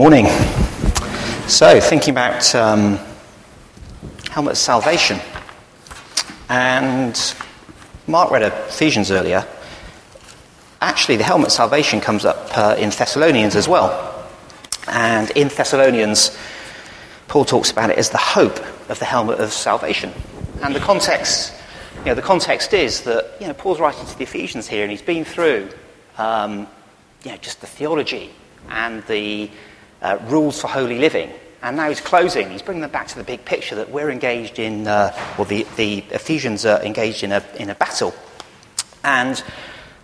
Morning. So, thinking about um, helmet salvation. And Mark read Ephesians earlier. Actually, the helmet salvation comes up uh, in Thessalonians as well. And in Thessalonians, Paul talks about it as the hope of the helmet of salvation. And the context, you know, the context is that you know, Paul's writing to the Ephesians here, and he's been through um, you know, just the theology and the uh, rules for holy living. And now he's closing. He's bringing them back to the big picture that we're engaged in, uh, or the, the Ephesians are engaged in a, in a battle. And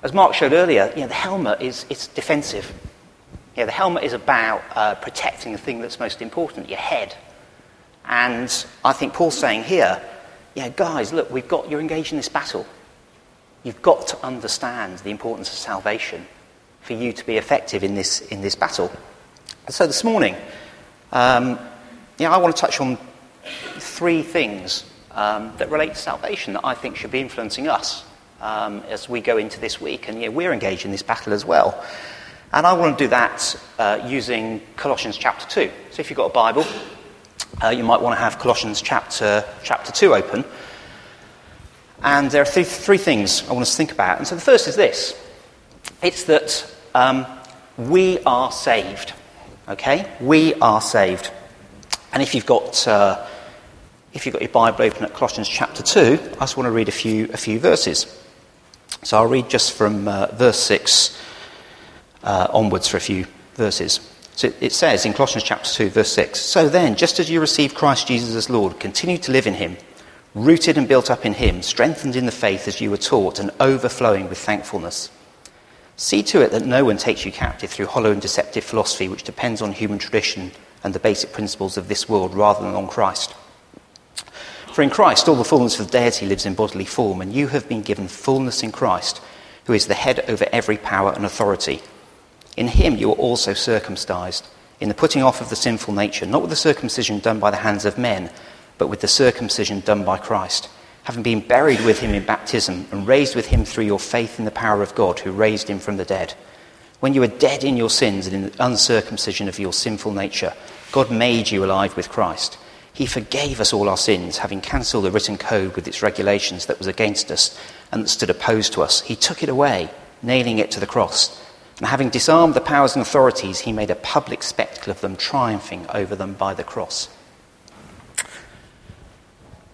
as Mark showed earlier, you know, the helmet is it's defensive. You know, the helmet is about uh, protecting the thing that's most important, your head. And I think Paul's saying here, yeah, guys, look, we've got, you're engaged in this battle. You've got to understand the importance of salvation for you to be effective in this, in this battle. So this morning, um, yeah, I want to touch on three things um, that relate to salvation that I think should be influencing us um, as we go into this week. And yeah, we're engaged in this battle as well. And I want to do that uh, using Colossians chapter 2. So if you've got a Bible, uh, you might want to have Colossians chapter, chapter 2 open. And there are three, three things I want us to think about. And so the first is this it's that um, we are saved. Okay? We are saved. And if you've got, uh, if you've got your Bible open at Colossians chapter 2, I just want to read a few, a few verses. So I'll read just from uh, verse 6 uh, onwards for a few verses. So it says in Colossians chapter 2, verse 6 So then, just as you received Christ Jesus as Lord, continue to live in him, rooted and built up in him, strengthened in the faith as you were taught, and overflowing with thankfulness. See to it that no one takes you captive through hollow and deceptive philosophy which depends on human tradition and the basic principles of this world rather than on Christ. For in Christ all the fullness of the deity lives in bodily form, and you have been given fullness in Christ, who is the head over every power and authority. In him you are also circumcised, in the putting off of the sinful nature, not with the circumcision done by the hands of men, but with the circumcision done by Christ having been buried with him in baptism and raised with him through your faith in the power of God who raised him from the dead. When you were dead in your sins and in the uncircumcision of your sinful nature, God made you alive with Christ. He forgave us all our sins, having cancelled the written code with its regulations that was against us and that stood opposed to us. He took it away, nailing it to the cross. And having disarmed the powers and authorities, he made a public spectacle of them, triumphing over them by the cross.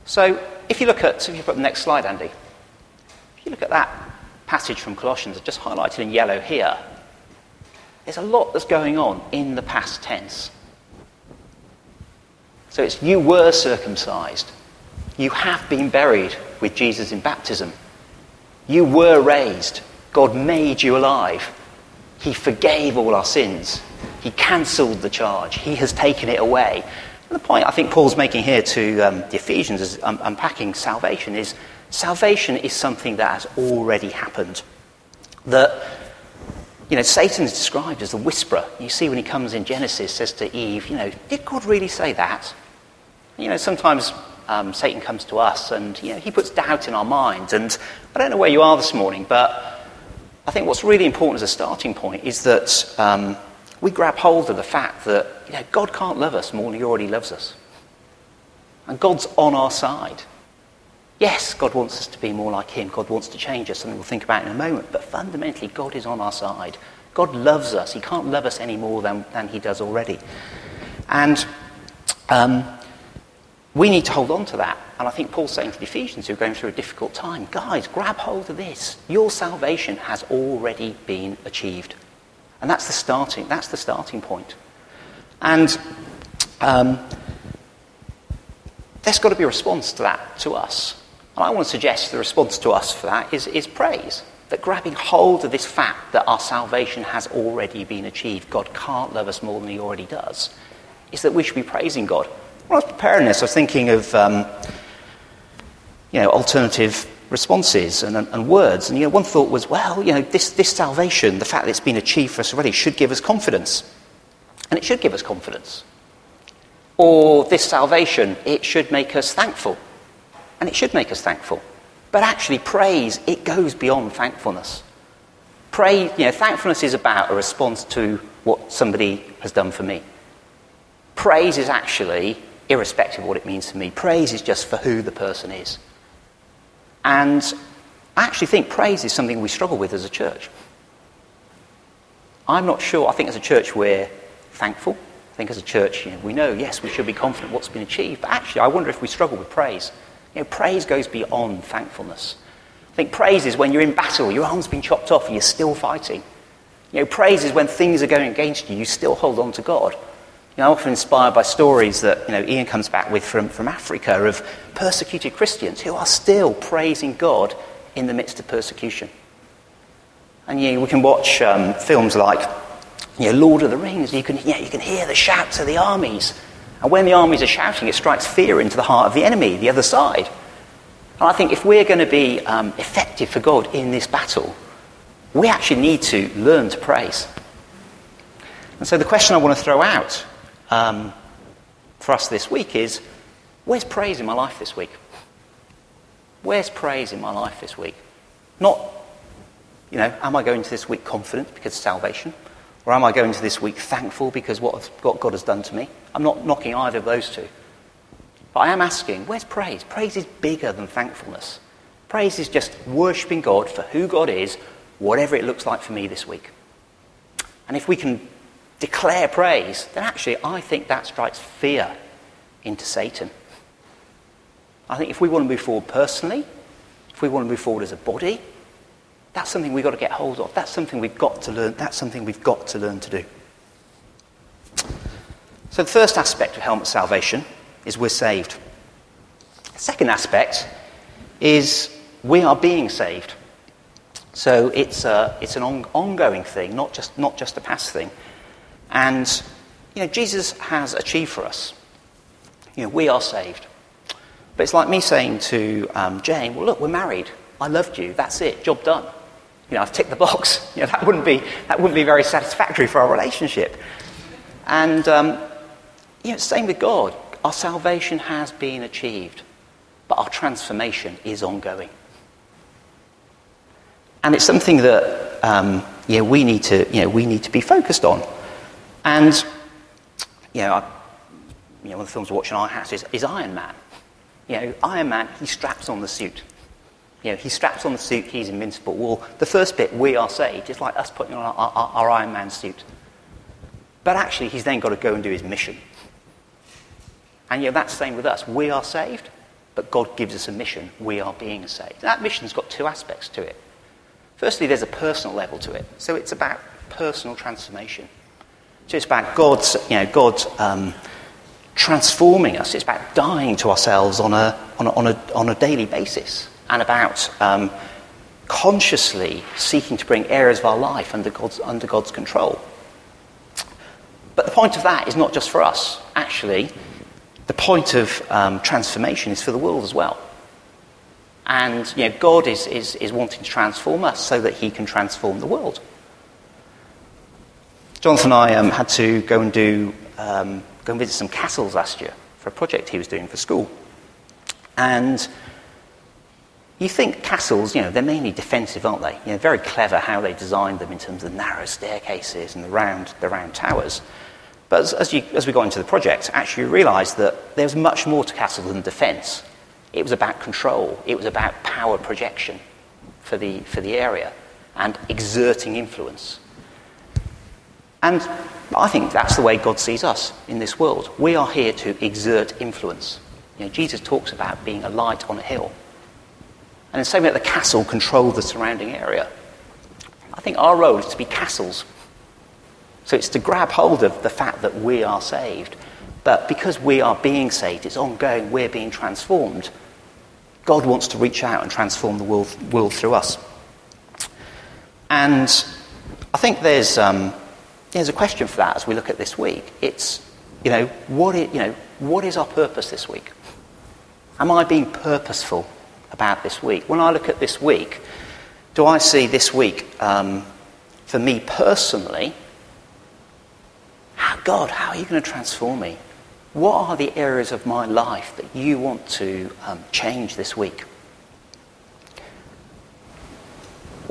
So, if you look at, so if you put the next slide, Andy, if you look at that passage from Colossians, just highlighted in yellow here, there's a lot that's going on in the past tense. So it's you were circumcised. You have been buried with Jesus in baptism. You were raised. God made you alive. He forgave all our sins. He cancelled the charge. He has taken it away. And the point I think Paul's making here to um, the Ephesians is um, unpacking salvation is salvation is something that has already happened. That, you know, Satan is described as the whisperer. You see when he comes in Genesis, says to Eve, you know, did God really say that? You know, sometimes um, Satan comes to us and, you know, he puts doubt in our minds. And I don't know where you are this morning, but I think what's really important as a starting point is that um, we grab hold of the fact that you know, God can't love us more than He already loves us. And God's on our side. Yes, God wants us to be more like Him. God wants to change us, something we'll think about in a moment. But fundamentally, God is on our side. God loves us. He can't love us any more than, than He does already. And um, we need to hold on to that. And I think Paul's saying to the Ephesians who are going through a difficult time, guys, grab hold of this. Your salvation has already been achieved. And that's the starting, that's the starting point. And um, there's got to be a response to that, to us. And I want to suggest the response to us for that is, is praise. That grabbing hold of this fact that our salvation has already been achieved, God can't love us more than He already does, is that we should be praising God. When I was preparing this, I was thinking of um, you know, alternative responses and, and, words. And you know, one thought was, well, you know, this, this salvation, the fact that it's been achieved for us already, should give us confidence. And it should give us confidence. Or this salvation, it should make us thankful. And it should make us thankful. But actually, praise, it goes beyond thankfulness. Praise, you know, thankfulness is about a response to what somebody has done for me. Praise is actually irrespective of what it means to me. Praise is just for who the person is. And I actually think praise is something we struggle with as a church. I'm not sure. I think as a church we're thankful. I think as a church you know, we know, yes, we should be confident what's been achieved. But actually, I wonder if we struggle with praise. You know, praise goes beyond thankfulness. I think praise is when you're in battle, your arm's been chopped off, and you're still fighting. You know, praise is when things are going against you, you still hold on to God. You know, I'm often inspired by stories that you know, Ian comes back with from, from Africa of persecuted Christians who are still praising God in the midst of persecution. And you know, we can watch um, films like you know, Lord of the Rings, you can, know, you can hear the shouts of the armies. And when the armies are shouting, it strikes fear into the heart of the enemy, the other side. And I think if we're going to be um, effective for God in this battle, we actually need to learn to praise. And so the question I want to throw out um, for us this week is where's praise in my life this week? Where's praise in my life this week? Not, you know, am I going to this week confident because of salvation? Or am I going to this week thankful because what, what God has done to me? I'm not knocking either of those two. But I am asking, where's praise? Praise is bigger than thankfulness. Praise is just worshipping God for who God is, whatever it looks like for me this week. And if we can declare praise, then actually I think that strikes fear into Satan. I think if we want to move forward personally, if we want to move forward as a body, that's something we've got to get hold of. That's something we've got to learn. That's something we've got to learn to do. So the first aspect of helmet salvation is we're saved. The second aspect is we are being saved. So it's, a, it's an on, ongoing thing, not just, not just a past thing. And, you know, Jesus has achieved for us. You know, we are saved. But it's like me saying to um, Jane, well, look, we're married. I loved you. That's it. Job done. You know, I've ticked the box. You know, that, wouldn't be, that wouldn't be very satisfactory for our relationship. And, um, you know, same with God. Our salvation has been achieved, but our transformation is ongoing. And it's something that um, yeah, we, need to, you know, we need to be focused on. And you know, I, you know, one of the films we're watching our house is, is Iron Man. You know, Iron Man, he straps on the suit. You know, he straps on the suit, he's invincible. Well, the first bit, we are saved, is like us putting on our, our, our Iron Man suit. But actually, he's then got to go and do his mission. And you know, that's the same with us. We are saved, but God gives us a mission. We are being saved. That mission's got two aspects to it. Firstly, there's a personal level to it. So it's about personal transformation. So it's about God's, you know, God's um, transforming us. It's about dying to ourselves on a, on a, on a, on a daily basis and about um, consciously seeking to bring areas of our life under God's, under God's control. But the point of that is not just for us. Actually, the point of um, transformation is for the world as well. And you know, God is, is, is wanting to transform us so that he can transform the world. Jonathan and I um, had to go and do um, go and visit some castles last year for a project he was doing for school. And you think castles, you know, they're mainly defensive, aren't they? You know, very clever how they designed them in terms of the narrow staircases and the round, the round towers. But as, as, you, as we got into the project, actually you realised that there was much more to castle than defence. It was about control. It was about power projection for the, for the area and exerting influence. And I think that's the way God sees us in this world. We are here to exert influence. You know, Jesus talks about being a light on a hill. And in the same way that the castle controlled the surrounding area, I think our role is to be castles so it's to grab hold of the fact that we are saved. But because we are being saved, it's ongoing, we're being transformed. God wants to reach out and transform the world, world through us. And I think there's, um, there's a question for that as we look at this week. It's, you know, what is, you know, what is our purpose this week? Am I being purposeful about this week? When I look at this week, do I see this week, um, for me personally, God, how are you going to transform me? What are the areas of my life that you want to um, change this week?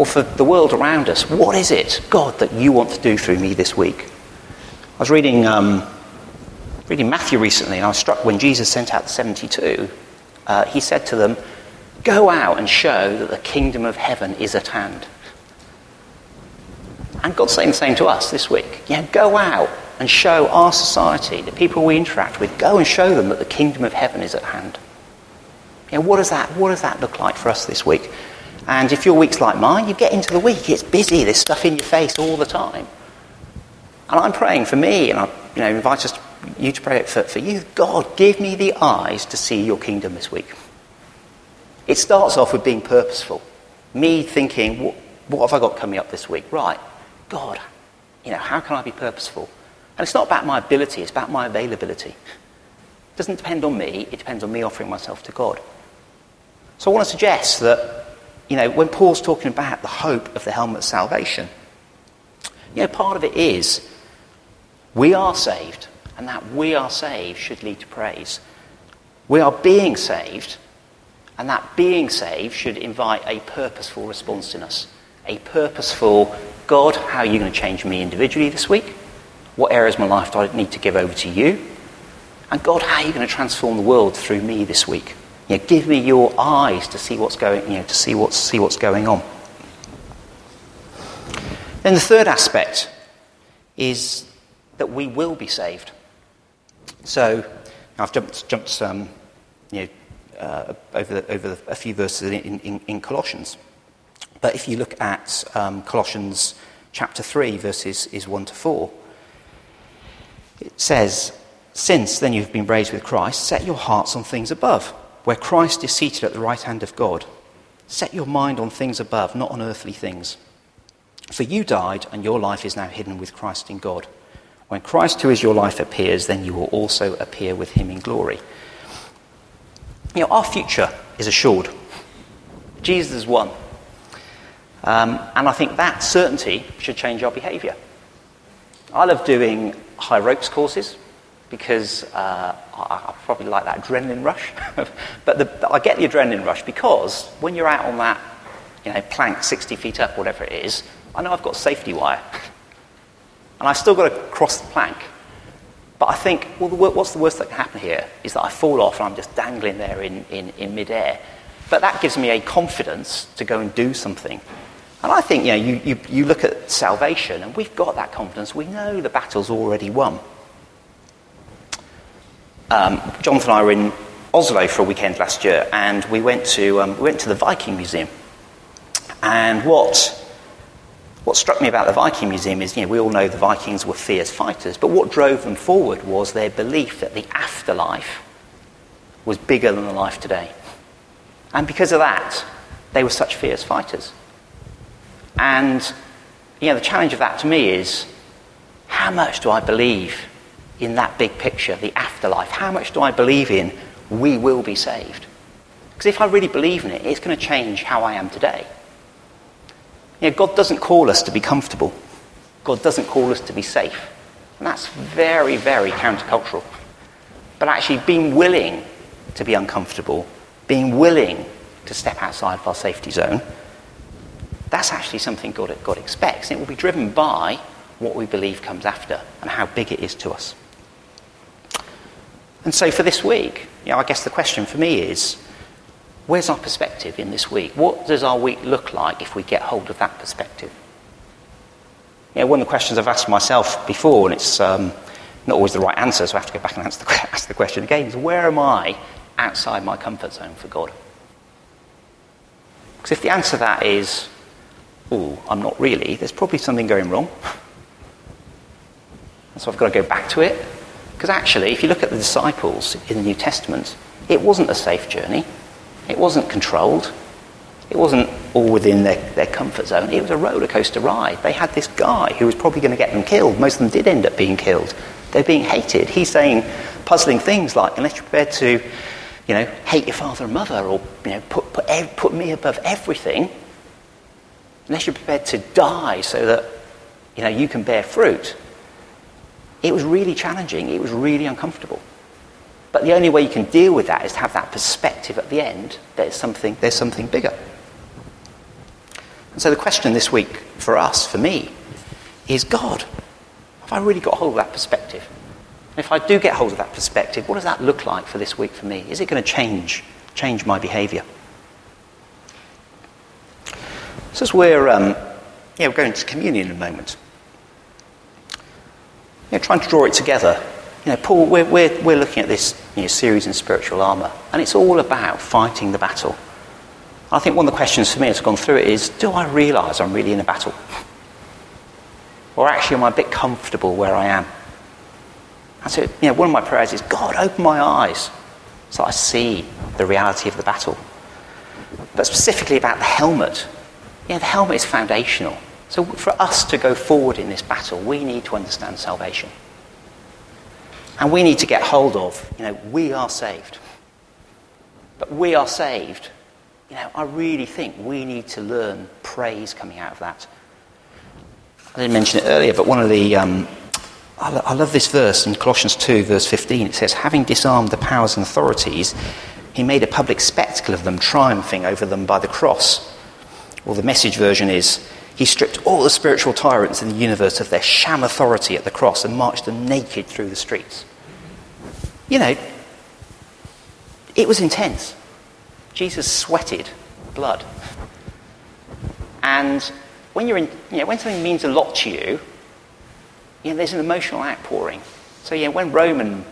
Or for the world around us, what is it, God, that you want to do through me this week? I was reading, um, reading Matthew recently, and I was struck when Jesus sent out the 72. Uh, he said to them, Go out and show that the kingdom of heaven is at hand. And God's saying the same to us this week. Yeah, go out and show our society, the people we interact with, go and show them that the kingdom of heaven is at hand. Yeah, what does that what does that look like for us this week? And if your week's like mine, you get into the week, it's busy, there's stuff in your face all the time. And I'm praying for me, and I you know, invite us, you to pray for, for you. God, give me the eyes to see your kingdom this week. It starts off with being purposeful. Me thinking, what, what have I got coming up this week? Right, God, you know, how can I be purposeful? And it's not about my ability, it's about my availability. It doesn't depend on me, it depends on me offering myself to God. So I want to suggest that, you know, when Paul's talking about the hope of the helmet of salvation, you know, part of it is we are saved, and that we are saved should lead to praise. We are being saved, and that being saved should invite a purposeful response in us. A purposeful, God, how are you going to change me individually this week? What areas of my life do I need to give over to you? And God, how are you going to transform the world through me this week? You know, give me your eyes to see what's going, you know, to see what's, see what's going on. Then the third aspect is that we will be saved. So I've jumped, jumped um, you know, uh, over, the, over the, a few verses in, in, in, Colossians. But if you look at um, Colossians chapter 3, verses is 1 to 4, it says, Since then you've been raised with Christ, set your hearts on things above, where Christ is seated at the right hand of God. Set your mind on things above, not on earthly things. For you died, and your life is now hidden with Christ in God. When Christ, who is your life, appears, then you will also appear with him in glory. You know, our future is assured. Jesus is won. Um, and I think that certainty should change our behaviour. I love doing high ropes courses because uh, I, I, probably like that adrenaline rush. but the, I get the adrenaline rush because when you're out on that you know, plank 60 feet up, whatever it is, I know I've got safety wire. And I've still got to cross the plank. But I think, well, the, what's the worst that can happen here is that I fall off and I'm just dangling there in, in, in midair. But that gives me a confidence to go and do something. And I think, you know, you, you, you look at salvation and we've got that confidence. We know the battle's already won. Um, Jonathan and I were in Oslo for a weekend last year and we went to, um, we went to the Viking Museum. And what what struck me about the Viking Museum is, you know, we all know the Vikings were fierce fighters, but what drove them forward was their belief that the afterlife was bigger than the life today. And because of that, they were such fierce fighters. And, you know, the challenge of that to me is how much do I believe in that big picture, the afterlife? How much do I believe in we will be saved? Because if I really believe in it, it's going to change how I am today. You know, God doesn't call us to be comfortable. God doesn't call us to be safe. And that's very, very countercultural. But actually, being willing to be uncomfortable, being willing to step outside of our safety zone, that's actually something God, God expects. And it will be driven by what we believe comes after and how big it is to us. And so for this week, you know, I guess the question for me is Where's our perspective in this week? What does our week look like if we get hold of that perspective? You know, one of the questions I've asked myself before, and it's um, not always the right answer, so I have to go back and answer the, ask the question again, is where am I outside my comfort zone for God? Because if the answer to that is, oh, I'm not really, there's probably something going wrong. So I've got to go back to it. Because actually, if you look at the disciples in the New Testament, it wasn't a safe journey. It wasn't controlled. It wasn't all within their, their comfort zone. It was a roller coaster ride. They had this guy who was probably going to get them killed. Most of them did end up being killed. They're being hated. He's saying puzzling things like, unless you're prepared to, you know, hate your father and mother or, you know, put, put, put me above everything, unless you're prepared to die so that, you know, you can bear fruit, it was really challenging. It was really uncomfortable. But the only way you can deal with that is to have that perspective at the end there's something, there's something bigger. And so the question this week for us, for me, is God, Have I really got hold of that perspective? And if I do get hold of that perspective, what does that look like for this week for me? Is it going to change, change my behaviour? So as we're, um, yeah, we're going to communion in a moment, you know, trying to draw it together. You know, Paul, we're, we're, we're looking at this you know, series in spiritual armour, and it's all about fighting the battle. I think one of the questions for me as I've gone through it is do I realise I'm really in a battle? Or actually, am I a bit comfortable where I am? And so, you know, one of my prayers is God, open my eyes so I see the reality of the battle. But specifically about the helmet, yeah, the helmet is foundational. So for us to go forward in this battle, we need to understand salvation. And we need to get hold of, you know, we are saved. But we are saved. You know, I really think we need to learn praise coming out of that. I didn't mention it earlier, but one of the. Um, I, lo- I love this verse in Colossians 2, verse 15. It says, Having disarmed the powers and authorities, he made a public spectacle of them, triumphing over them by the cross. Or the message version is, He stripped all the spiritual tyrants in the universe of their sham authority at the cross and marched them naked through the streets. You know, it was intense. Jesus sweated blood. And when, you're in, you know, when something means a lot to you, you know, there's an emotional outpouring. So you know, when Roman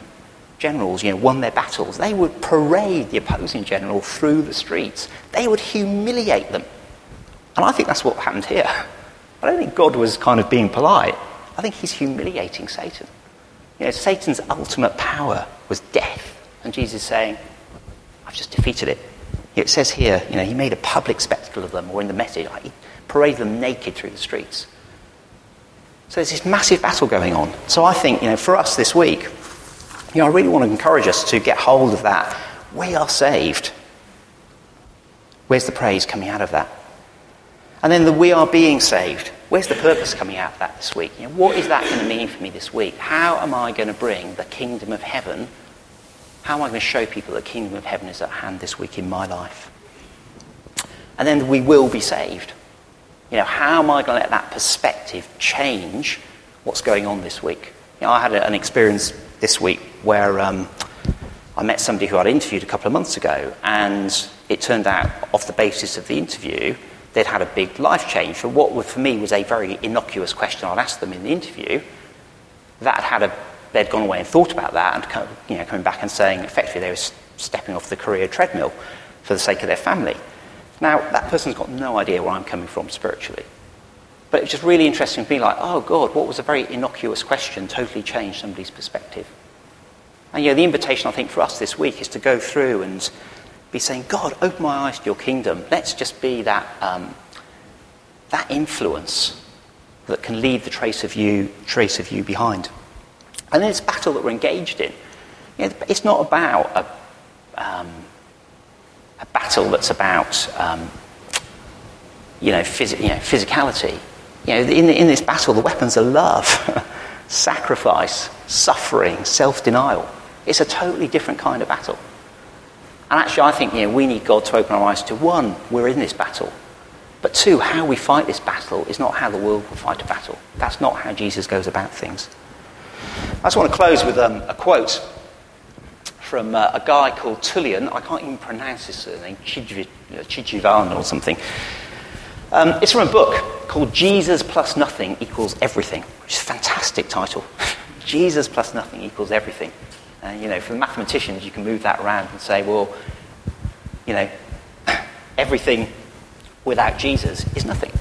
generals you know, won their battles, they would parade the opposing general through the streets. They would humiliate them. And I think that's what happened here. I don't think God was kind of being polite. I think he's humiliating Satan. You know, Satan's ultimate power was death. And Jesus is saying, I've just defeated it. It says here, you know, he made a public spectacle of them, or in the message, like, he paraded them naked through the streets. So there's this massive battle going on. So I think, you know, for us this week, you know, I really want to encourage us to get hold of that. We are saved. Where's the praise coming out of that? And then the we are being saved. Where's the purpose coming out of that this week? You know, what is that going to mean for me this week? How am I going to bring the kingdom of heaven? How am I going to show people the kingdom of heaven is at hand this week in my life? And then we will be saved. You know, how am I going to let that perspective change what's going on this week? You know, I had an experience this week where um, I met somebody who I'd interviewed a couple of months ago, and it turned out, off the basis of the interview, they'd had a big life change. For what for me was a very innocuous question I'd asked them in the interview, that had a, they'd gone away and thought about that, and you know, coming back and saying effectively they were stepping off the career treadmill for the sake of their family. Now, that person's got no idea where I'm coming from spiritually. But it's just really interesting to be like, oh God, what was a very innocuous question totally changed somebody's perspective. And you know, the invitation I think for us this week is to go through and be saying, God, open my eyes to your kingdom. Let's just be that, um, that influence that can leave the trace of you, trace of you behind. And then this battle that we're engaged in, you know, it's not about a, um, a battle that's about um, you, know, phys- you know, physicality. You know, in, in this battle, the weapons are love, sacrifice, suffering, self denial. It's a totally different kind of battle. And actually, I think you know, we need God to open our eyes to one, we're in this battle. But two, how we fight this battle is not how the world will fight a battle. That's not how Jesus goes about things. I just want to close with um, a quote from uh, a guy called Tullian. I can't even pronounce his surname, Chijivan or something. Um, it's from a book called Jesus Plus Nothing Equals Everything, which is a fantastic title. Jesus plus nothing equals everything. And, you know, for the mathematicians, you can move that around and say, well, you know, everything without Jesus is nothing.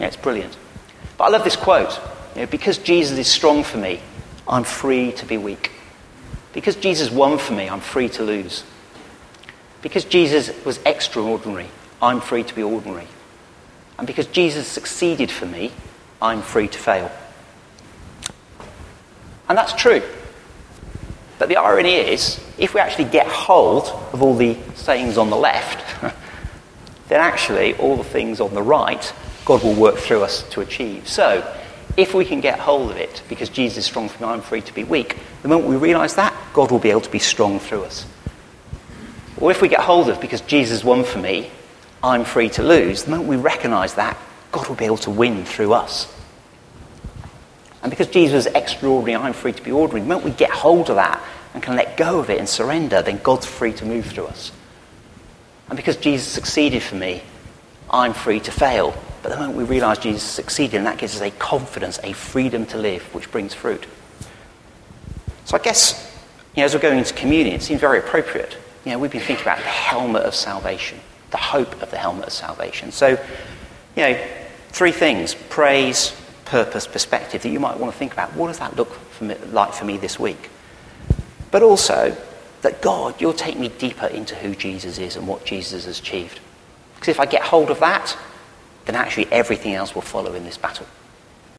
Yeah, it's brilliant. But I love this quote. You know, because Jesus is strong for me, I'm free to be weak. Because Jesus won for me, I'm free to lose. Because Jesus was extraordinary, I'm free to be ordinary. And because Jesus succeeded for me, I'm free to fail. And that's true. But the irony is, if we actually get hold of all the sayings on the left, then actually all the things on the right, God will work through us to achieve. So, if we can get hold of it, because Jesus is strong for me, I'm free to be weak, the moment we realize that, God will be able to be strong through us. Or if we get hold of, because Jesus won for me, I'm free to lose, the moment we recognize that, God will be able to win through us. And because Jesus is extraordinary, I'm free to be ordinary. The moment we get hold of that and can let go of it and surrender, then God's free to move through us. And because Jesus succeeded for me, I'm free to fail. But the moment we realize Jesus succeeded, and that gives us a confidence, a freedom to live, which brings fruit. So I guess, you know, as we're going into communion, it seems very appropriate. You know, we've been thinking about the helmet of salvation, the hope of the helmet of salvation. So, you know, three things praise, purpose, perspective that you might want to think about. What does that look for me, like for me this week? But also, that God, you'll take me deeper into who Jesus is and what Jesus has achieved. Because if I get hold of that, then actually everything else will follow in this battle.